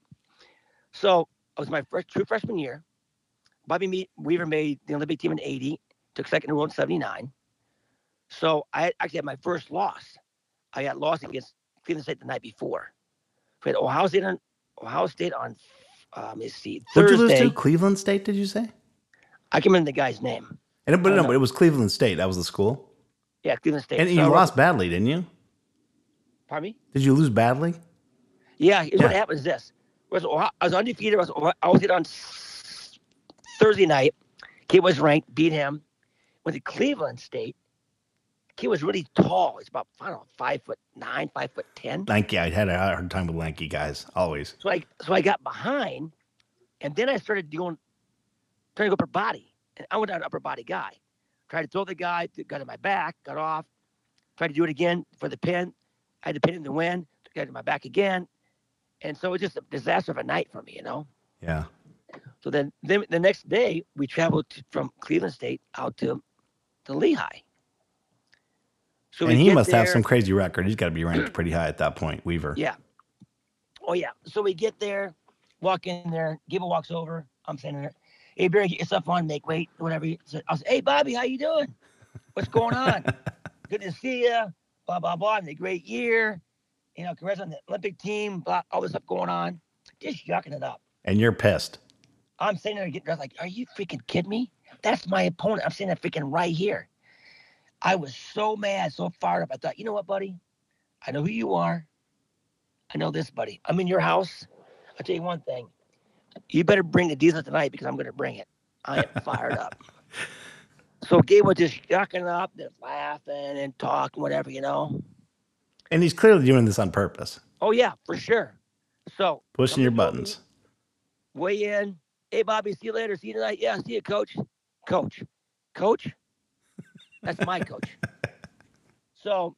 So it was my first true freshman year. Bobby Me- Weaver made the Olympic team in 80, took second in the world in 79. So I had- actually had my first loss. I got lost against Cleveland State the night before. We had Ohio State on Ohio State on um, let me see you lose Thursday. to? Cleveland State, did you say? I can't remember the guy's name. And it, but no. but it was Cleveland State. That was the school. Yeah, Cleveland State. And So you lost badly, didn't you? Pardon me? Did you lose badly? Yeah, what Yeah. happened is this. Was I was undefeated. I was, I was hit on Thursday night. Kid was ranked, beat him. Went to Cleveland State. Kid was really tall. He's about, I don't know, five foot nine, five foot ten. Lanky. I had a hard time with lanky guys, always. So I so I got behind, and then I started doing trying to go upper body, and I went down upper body guy. Tried to throw the guy, got in my back, got off. Tried to do it again for the pin. I had to pin in the wind, got in my back again, and so it was just a disaster of a night for me, you know. Yeah. So then, then the next day we traveled to, from Cleveland State out to to Lehigh. So and he must have some crazy record. He's got to be ranked [CLEARS THROAT] pretty high at that point, Weaver. Yeah. Oh yeah. So we get there, walk in there. Gable walks over. I'm standing there. Hey Barry, get yourself on, make weight, whatever. So I was, hey Bobby, how you doing? What's going on? [LAUGHS] Good to see you. Blah blah blah. Having a great year. You know, congrats on the Olympic team. Blah, all this stuff going on. Just yucking it up. And you're pissed. I'm sitting there getting dressed like, are you freaking kidding me? That's my opponent. I'm sitting there freaking right here. I was so mad, so fired up. I thought, you know what, buddy? I know who you are. I know this, buddy. I'm in your house. I'll tell you one thing. You better bring the diesel tonight because I'm going to bring it. I am fired up. [LAUGHS] So Gabe was just yucking up, just laughing and talking, whatever, you know. And he's clearly doing this on purpose, Oh, yeah, for sure. So pushing your me- buttons. weigh in. Hey, Bobby, see you later. See you tonight. Yeah, see you, coach. Coach. Coach? That's my coach. [LAUGHS] So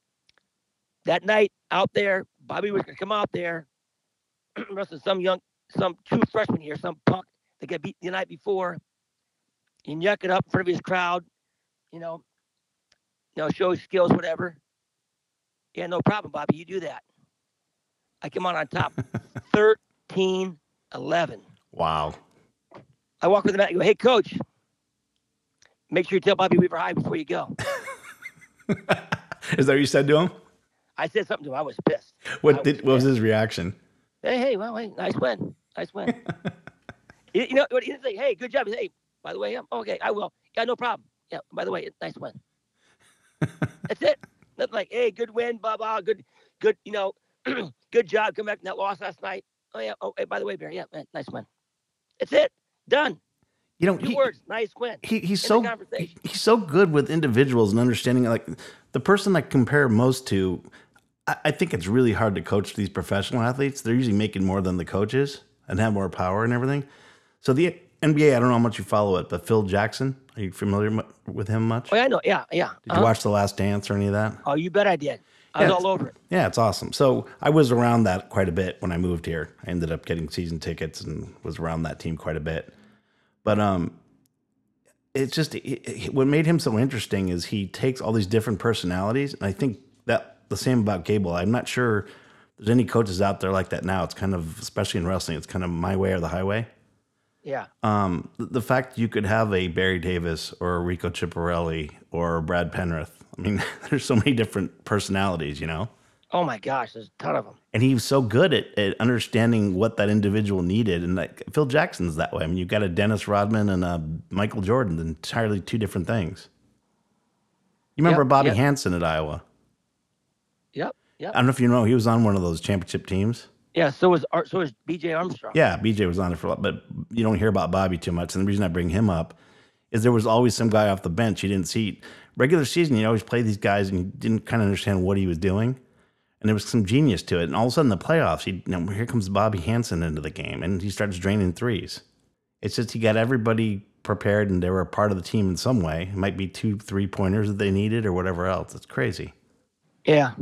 that night out there, Bobby was going to come out there, [CLEARS THROAT] wrestle some young, some true freshman here, some punk that got beat the night before, and yuck it up in front of his crowd, you know, you know, show his skills, whatever. Yeah, no problem, Bobby. You do that. I come out on top [LAUGHS] 13 11. Wow. I walk with the mat and go, hey, coach, make sure you tell Bobby Weaver hi before you go. [LAUGHS] Is that what you said to him? I said something to him. I was pissed. I What was did what was his reaction? Hey, hey, well, hey, nice win. Nice win. [LAUGHS] you, you know what he didn't say? Hey, good job. He said, Hey, by the way, um, okay, I will. Yeah, no problem. Yeah, by the way, nice win. [LAUGHS] That's it. Nothing like, hey, good win, blah, blah, good, good, you know, [CLEARS THROAT] good job. Come back from that loss last night. Oh, yeah. Oh, hey, by the way, Barry, yeah, man, nice win. That's it. Done. You know, Two he, words. Nice win. he he's End so conversation. he's so good with individuals and understanding like the person I compare most to I, I think it's really hard to coach these professional athletes. They're usually making more than the coaches and have more power and everything. So the NBA, I don't know how much you follow it, but Phil Jackson, are you familiar with him much? Oh, yeah, I know. Yeah, yeah. Did Uh-huh. you watch The Last Dance or any of that? Oh, you bet I did. I was all over it. Yeah, it's awesome. So I was around that quite a bit when I moved here. I ended up getting season tickets and was around that team quite a bit. But um, it's just it, it- what made him so interesting is he takes all these different personalities, and I think that the same about Gable. I'm not sure there's any coaches out there like that now. It's kind of, especially in wrestling, it's kind of my way or the highway. Yeah. Um, the, fact you could have a Barry Davis or a Rico Chiapparelli or a Brad Penrith. I mean, [LAUGHS] there's so many different personalities, you know. Oh my gosh, there's a ton of them. and he was so good at, at understanding what that individual needed. And like Phil Jackson's that way. I mean, you've got a Dennis Rodman and a Michael Jordan, entirely two different things. You remember Yep, Bobby yep. Hansen at Iowa? Yep. I don't know if you know, he was on one of those championship teams. Yeah, so was Ar- so was B.J. Armstrong. Yeah, BJ was on it for a lot, but you don't hear about Bobby too much. And the reason I bring him up is there was always some guy off the bench you didn't see. Regular season, you always play these guys and you didn't kind of understand what he was doing. And there was some genius to it. And all of a sudden, the playoffs, you know, here comes Bobby Hansen into the game and he starts draining threes. It's just he got everybody prepared and they were a part of the team in some way. It might be two three pointers that they needed or whatever else. It's crazy. Yeah.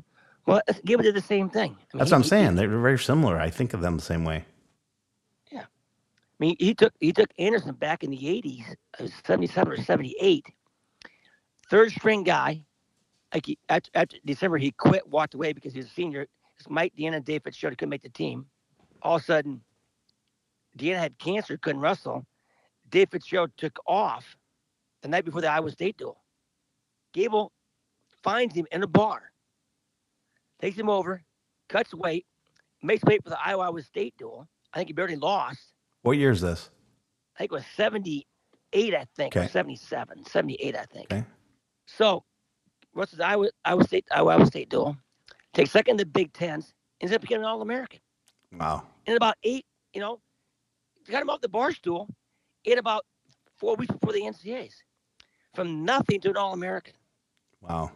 Well, Gable did the same thing. I mean, That's he- what I'm he- saying. They're very similar. I think of them the same way. Yeah, I mean, he took he took Anderson back in the '80s, uh, '77 or '78. Third string guy. Like he, after, after December, he quit, walked away because he was a senior. It's Mike DeAnna and Dave Fitzgerald couldn't make the team. All of a sudden, DeAnna had cancer, couldn't wrestle. Dave Fitzgerald took off the night before the Iowa State duel. Gable finds him in a bar, takes him over, cuts weight, makes weight for the Iowa State duel. I think he barely lost. What year is this? I think it was 78, I think, or Okay. 77, 78, I think. Okay. So, Russell's Iowa, Iowa State, Iowa, Iowa State duel, takes second in the Big Tens, ends up becoming an All American. Wow. In about eight, you know, got him off the bar stool in about four weeks before the NCAAs. From nothing to an All American. Wow.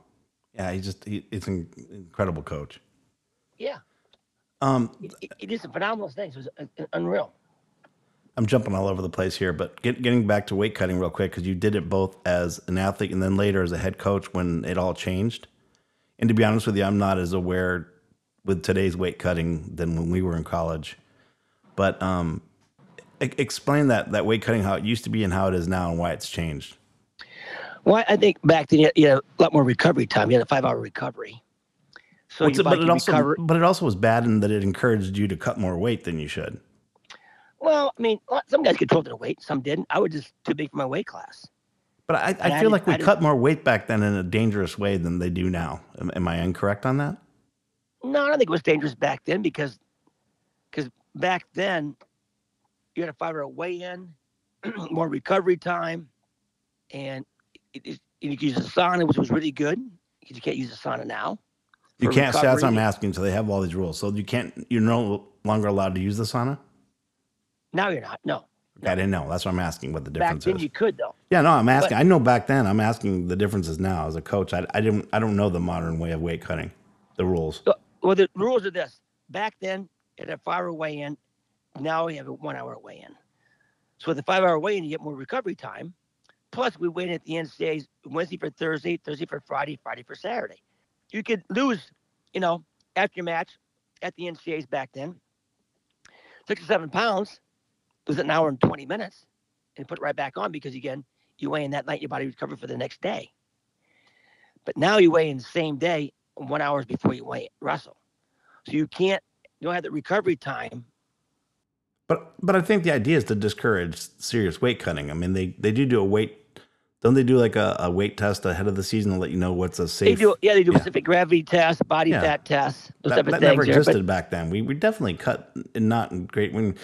Yeah, he just he, he's an incredible coach. Yeah. Um, he- he did some phenomenal things. It was unreal. I'm jumping all over the place here, but get, getting back to weight cutting real quick because you did it both as an athlete and then later as a head coach when it all changed. And to be honest with you, I'm not as aware with today's weight cutting than when we were in college. But um, e- explain that that weight cutting how it used to be and how it is now and why it's changed. Well, I think back then you had, you had a lot more recovery time. You had a five hour recovery. So it- but it also recover. but it also was bad in that it encouraged you to cut more weight than you should. Well, I mean, some guys controlled their weight, some didn't. I was just too big for my weight class. But I, I I feel like we I cut more weight back then in a dangerous way than they do now. Am, am I incorrect on that? No, I don't think it was dangerous back then because because back then you had a five hour weigh in, [CLEARS THROAT] more recovery time, and it, it, you could use a sauna, which was really good because you can't use a sauna now. You can't. See, that's what I'm asking. So they have all these rules. So you can't. You're no longer allowed to use the sauna. Now you're not. No. I didn't know. That's what I'm asking. What the difference Back then is. you could though. yeah, no, I'm asking. but- I know back then. I'm asking the differences now as a coach. I, I didn't. I don't know the modern way of weight cutting, the rules. Well, the rules are this. Back then, it had a five hour weigh in. Now we have a one hour weigh in. So with the five hour weigh in, you get more recovery time. Plus, we wait at the NCAAs Wednesday for Thursday, Thursday for Friday, Friday for Saturday. You could lose, you know, after your match at the NCAAs back then, six or seven pounds, lose an hour and 20 minutes, and put it right back on because, again, you weigh in that night, your body recovered for the next day. But now you weigh in the same day, one hours before you weigh wrestle. So you can't, you don't have the recovery time. But but I think the idea is to discourage serious weight cutting. I mean, they they do do a weight. Don't they do like a, a weight test ahead of the season to let you know what's a safe? They do, yeah, they do yeah. specific gravity tests, body Yeah. fat tests, those that, type of that never there, but- existed back then. We we definitely cut and not in great. When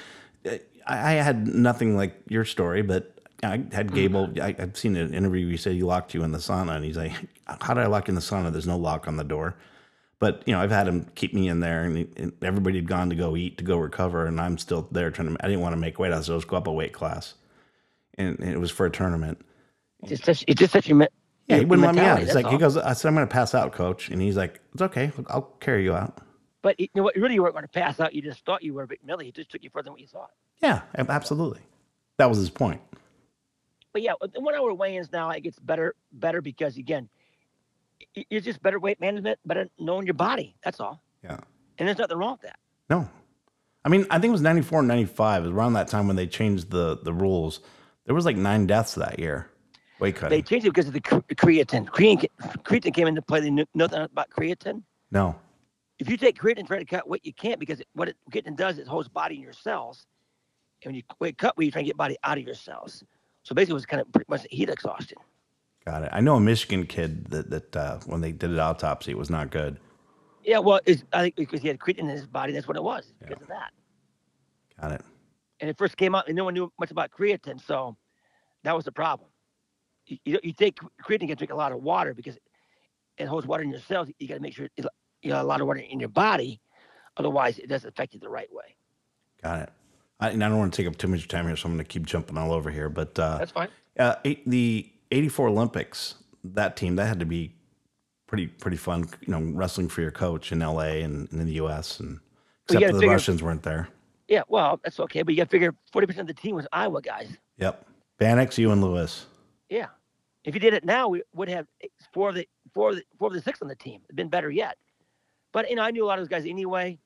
I, I had nothing like your story, but I had hmm. Gable. I, I've seen an interview. Where he said he locked you in the sauna, and he's like, "How did I lock you in the sauna? There's no lock on the door." But you know, I've had him keep me in there, and, he, and everybody had gone to go eat to go recover, and I'm still there trying to. I didn't want to make weight. So I was supposed to go up a weight class, and, and it was for a tournament. It's just such, it's just such a me- Yeah, he wouldn't let me out. He's like, he goes, I said, I'm going to pass out, coach, and he's like, it's okay, I'll carry you out. But you know what? Really, you weren't going to pass out. You just thought you were, but really, he just took you further than what you thought. Yeah, absolutely. That was his point. But yeah, the one hour weigh-ins now it gets better, better because again, you're just better weight management, better knowing your body. That's all. Yeah. And there's nothing wrong with that. No. I mean, I think it was 94 and 95. It was around that time when they changed the, the rules. There was like nine deaths that year. Cutting. They changed it because of the cre- creatine. Creatine, creatine came into play. They knew nothing about creatine. no. If you take creatine and try to cut weight, you can't because it, what it, creatine does is it holds body in your cells. And when you weight cut weight, you try to get body out of your cells. So basically, it was kind of pretty much heat exhaustion. Got it. I know a Michigan kid that, that uh, when they did an autopsy, it was not good. Yeah, well, it's, I think because he had creatine in his body, that's what it was. Because of that. Got it. and it first came out, and no one knew much about creatine, so that was the problem. You, you, you take creatine, you can drink a lot of water because it holds water in your cells. You got to make sure it, you got a lot of water in your body. Otherwise, it doesn't affect you the right way. Got it. I, and I don't want to take up too much time here, so I'm going to keep jumping all over here. But uh, That's fine. uh, eight, the '84 Olympics, that team that had to be pretty pretty fun. You know, wrestling for your coach in LA and, and in the US, and except gotta the figure- Russians weren't there. Yeah, well, that's okay, but you got to figure 40% of the team was Iowa guys. Yep. Banach, you and Lewis. Yeah. If you did it now, we would have four of the four of the four of the six on the team. It'd been better yet. But you know, I knew a lot of those guys anyway.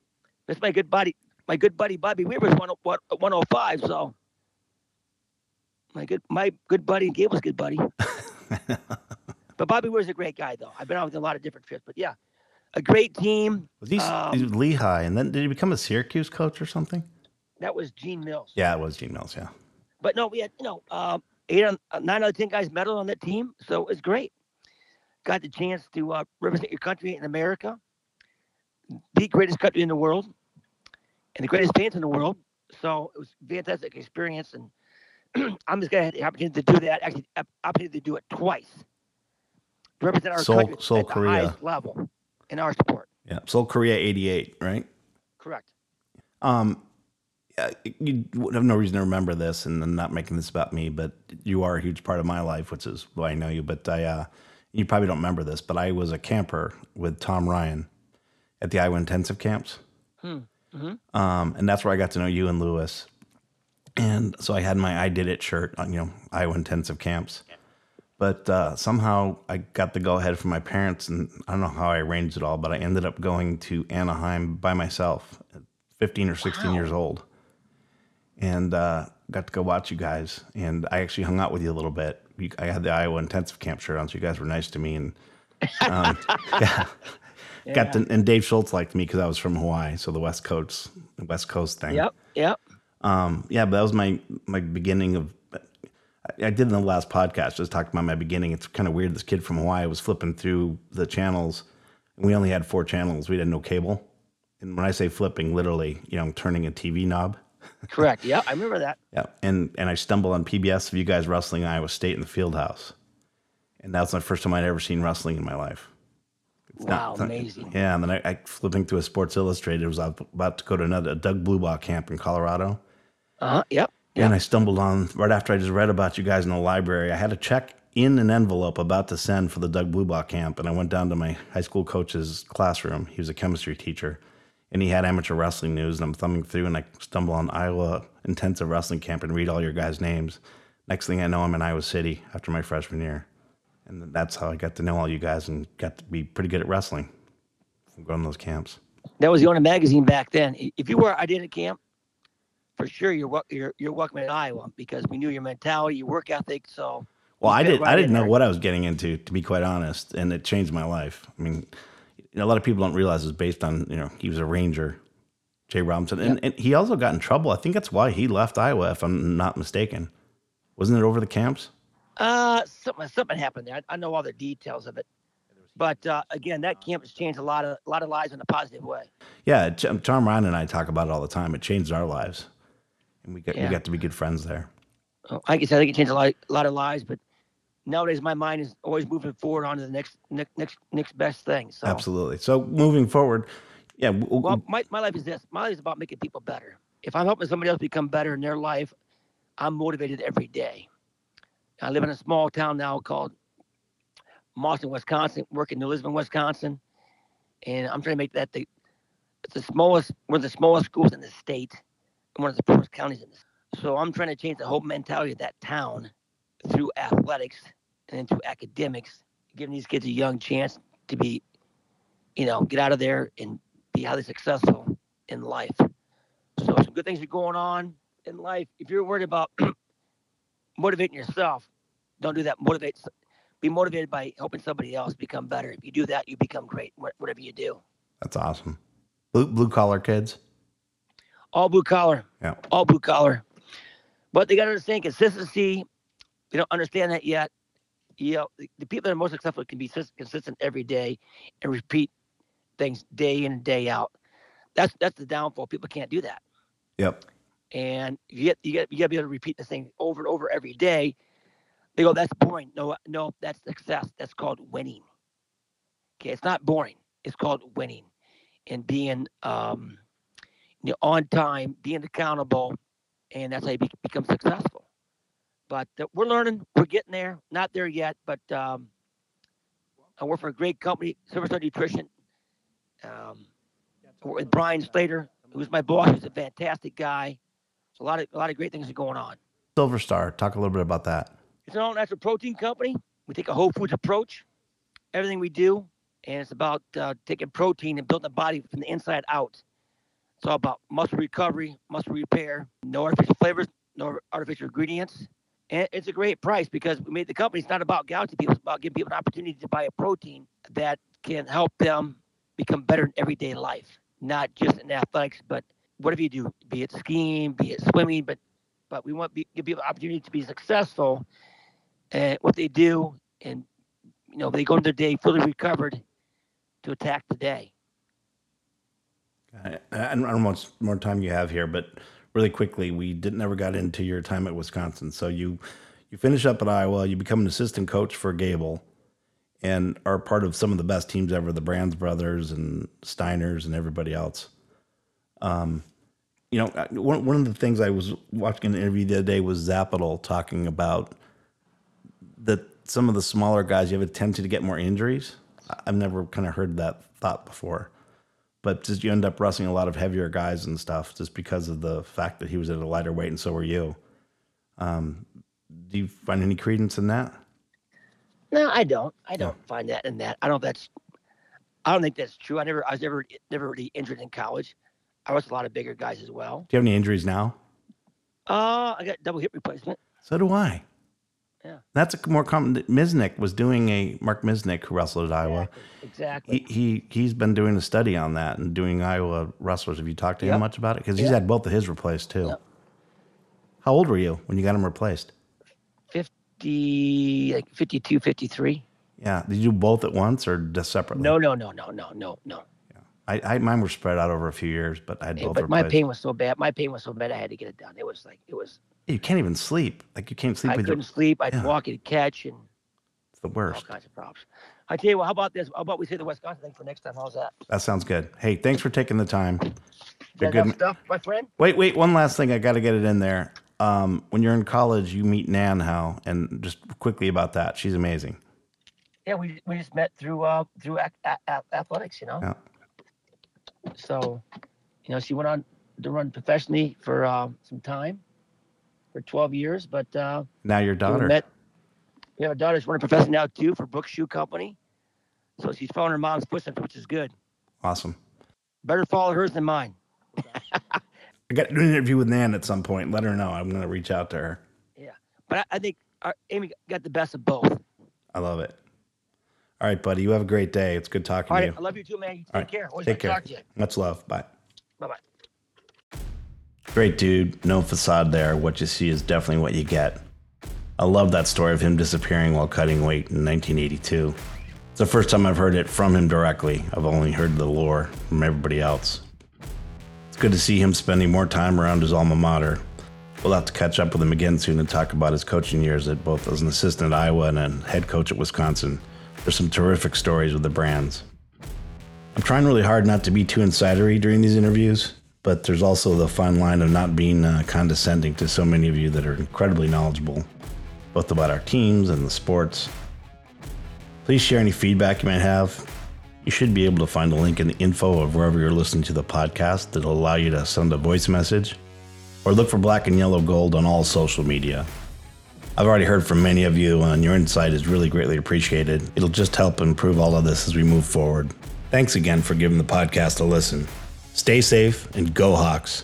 That's my good buddy. My good buddy Bobby Weaver's one what 105. So my good my good buddy Gable's good buddy. [LAUGHS] but Bobby Weaver's a great guy though. I've been on with a lot of different trips. But yeah, a great team. Was he, Um, Lehigh, and then did he become a Syracuse coach or something? That was Gene Mills. Yeah, it was Gene Mills. Yeah. But no, we had you know um, eight on uh, nine out of ten guys medal on that team, so it was great. Got the chance to uh, represent your country in America, the greatest country in the world, and the greatest fans in the world. So it was a fantastic experience, and [CLEARS THROAT] I'm just gonna have the opportunity to do that. Actually, op- opportunity to do it twice. To represent our Seoul- country Seoul, at the Korea. highest level in our sport. Yeah. Seoul Korea '88, right? Correct. Um, yeah, you have no reason to remember this, and I'm not making this about me, but you are a huge part of my life, which is why I know you. But I, uh, you probably don't remember this, but I was a camper with Tom Ryan at the Iowa intensive camps, Hmm. Mhm. um, and that's where I got to know you and Lewis. And so I had my "I did it" shirt on, you know, Iowa intensive camps. But uh, somehow I got the go ahead from my parents, and I don't know how I arranged it all, but I ended up going to Anaheim by myself, at 15 or 16 Wow. years old, and uh, got to go watch you guys. And I actually hung out with you a little bit. You, I had the Iowa intensive camp shirt on, so you guys were nice to me, and um, [LAUGHS] [LAUGHS] yeah, got to, and Dave Schultz liked me because I was from Hawaii, so the West Coast, the West Coast thing. Yep. Yep. Um, yeah, but that was my my beginning of. I I did in the last podcast just talked about my beginning. It's kind of weird. This kid from Hawaii was flipping through the channels, and we only had four channels. We had no cable, and when I say flipping, literally, you know, turning a TV knob. Correct. Yeah, I remember that. [LAUGHS] Yeah, and and I stumbled on PBS of you guys wrestling Iowa State in the field house, and that was the first time I'd ever seen wrestling in my life. It's Wow, not- amazing. Yeah, and then I, I flipping through a Sports Illustrated. Was about to go to another a Doug Blubaugh camp in Colorado. Uh huh. Yep. And I stumbled on right after I just read about you guys in the library. I had a check in an envelope about to send for the Doug Blubaugh camp, and I went down to my high school coach's classroom. He was a chemistry teacher, and he had amateur wrestling news. And I'm thumbing through, and I stumble on Iowa Intensive Wrestling Camp and read all your guys' names. Next thing I know, I'm in Iowa City after my freshman year, and that's how I got to know all you guys and got to be pretty good at wrestling from going to those camps. That was the only magazine back then. If you were I did at camp, for sure you're you're you're welcome in Iowa because we knew your mentality, your work ethic. So Well, I did. Right I didn't know there. what I was getting into, to be quite honest, and it changed my life. I mean, you know, a lot of people don't realize it's based on you know he was a ranger, J Robinson, and, and he also got in trouble. I think that's why he left Iowa, if I'm not mistaken. Wasn't it over the camps? uh, something something happened there. I, I know all the details of it, but uh, again, that camp has changed a lot of a lot of lives in a positive way. Yeah, Tom Ryan and I talk about it all the time. It changed our lives, and we got Yeah. we got to be good friends there. Uh, I guess I think it changed a lot a lot of lives, but nowadays my mind is always moving forward on to the next next next next best thing. So Absolutely. So moving forward, yeah, w- Well, my, my life is this. My life is about making people better. If I'm helping somebody else become better in their life, I'm motivated every day. I live in a small town now called Mauston, Wisconsin, working in Lisbon, Wisconsin. And I'm trying to make that the it's the smallest one of the smallest schools in the state and one of the poorest counties in this. So I'm trying to change the whole mentality of that town through athletics and then through academics, giving these kids a young chance to be, you know, get out of there and be highly successful in life. So some good things are going on in life. If you're worried about [CLEARS THROAT] motivating yourself, don't do that. Motivate. Be motivated by helping somebody else become better. If you do that, you become great. Whatever you do, that's awesome. Blue blue collar kids. all blue collar, Yeah. all blue collar. But they got to understand consistency. They don't understand that yet. You know, the, the people that are most successful can be consistent every day and repeat things day in and day out. That's that's the downfall. People can't do that. Yep. and you get you get you gotta be able to repeat the thing over and over every day. They go, that's boring. No, no, that's success. That's called winning. Okay, it's not boring. It's called winning. and being um, you know, on time, being accountable, and that's how you be, become successful. But uh, we're learning, we're getting there. Not there yet, but um, I work for a great company, Silverstar Nutrition. Um, with Brian Slater, who's my boss. He's a fantastic guy. So a lot of a lot of great things are going on. Silver Star, talk a little bit about that. It's an all natural protein company. We take a whole foods approach. Everything we do, and it's about uh, taking protein and building the body from the inside out. It's all about muscle recovery, muscle repair, no artificial flavors, no artificial ingredients. And it's a great price because we made the company. It's not about gouging people. It's about giving people an opportunity to buy a protein that can help them become better in everyday life, not just in athletics, but whatever you do, be it skiing, be it swimming, but but we want to give people an opportunity to be successful and what they do, and you know they go into their day fully recovered to attack the day. I, I don't know how much more time you have here, but really quickly, we didn't never got into your time at Wisconsin. So you you finish up at Iowa, you become an assistant coach for Gable, and are part of some of the best teams ever, the Brands brothers and Steiners and everybody else. Um, you know, one one of the things I was watching an interview the other day was Zappital talking about that some of the smaller guys you have a tendency to get more injuries. I've never kind of heard that thought before but just you end up wrestling a lot of heavier guys and stuff just because of the fact that he was at a lighter weight and so were you. Um, do you find any credence in that? No, I don't. I don't yeah. find that in that. I don't. That's. I don't think that's true. I never. I was never never really injured in college. I was a lot of bigger guys as well. Do you have any injuries now? Uh, I got double hip replacement. So do I. Yeah. That's a more common. Mysnyk was doing a Mark Mysnyk who wrestled at Iowa. Exactly. He, he he's been doing a study on that and doing Iowa wrestlers. Have you talked to yep. him much about it? Because he's yep. had both of his replaced too. Yep. How old were you when you got him replaced? 50, like 52, 53. Yeah. Did you do both at once or just separately? No, no, no, no, no, no, no. Yeah. I, I mine were spread out over a few years, but I had both. But replaced. my pain was so bad. My pain was so bad. I had to get it done. It was like it was you can't even sleep. Like you can't sleep. I with couldn't your, sleep. I'd yeah. walk and catch, and it's the worst. All kinds of problems. I tell you what. How about this? How about we say the Wisconsin thing for next time? How's that? That sounds good. Hey, thanks for taking the time. You're good stuff, my friend. Wait, wait. One last thing. I got to get it in there. Um, when you're in college, you meet Nan Howe, and just quickly about that. She's amazing. Yeah, we we just met through uh through a- a- athletics, you know. Yeah. So, you know, she went on to run professionally for uh, some time for 12 years. But uh, now your daughter. Met, we have a daughter who's running professor now too for Brooks Shoe Company. So she's following her mom's footsteps, which is good. Awesome. Better follow hers than mine. [LAUGHS] I got to do an interview with Nan at some point. Let her know. I'm going to reach out to her. Yeah, but I, I think our, Amy got the best of both. I love it. All right, buddy. You have a great day. It's good talking to you. I love you too, man. You take right. care. Always take care. Much love. Bye. Bye bye. Great dude. No facade there. What you see is definitely what you get. I love that story of him disappearing while cutting weight in 1982. It's the first time I've heard it from him directly. I've only heard the lore from everybody else. It's good to see him spending more time around his alma mater. We'll have to catch up with him again soon and talk about his coaching years at both as an assistant at Iowa and a head coach at Wisconsin. There's some terrific stories with the Brands. I'm trying really hard not to be too insidery during these interviews but there's also the fine line of not being uh, condescending to so many of you that are incredibly knowledgeable, both about our teams and the sports. Please share any feedback you might have. You should be able to find a link in the info of wherever you're listening to the podcast that'll allow you to send a voice message or look for black and yellow gold on all social media. I've already heard from many of you, and your insight is really greatly appreciated. It'll just help improve all of this as we move forward. Thanks again for giving the podcast a listen. Stay safe and go Hawks.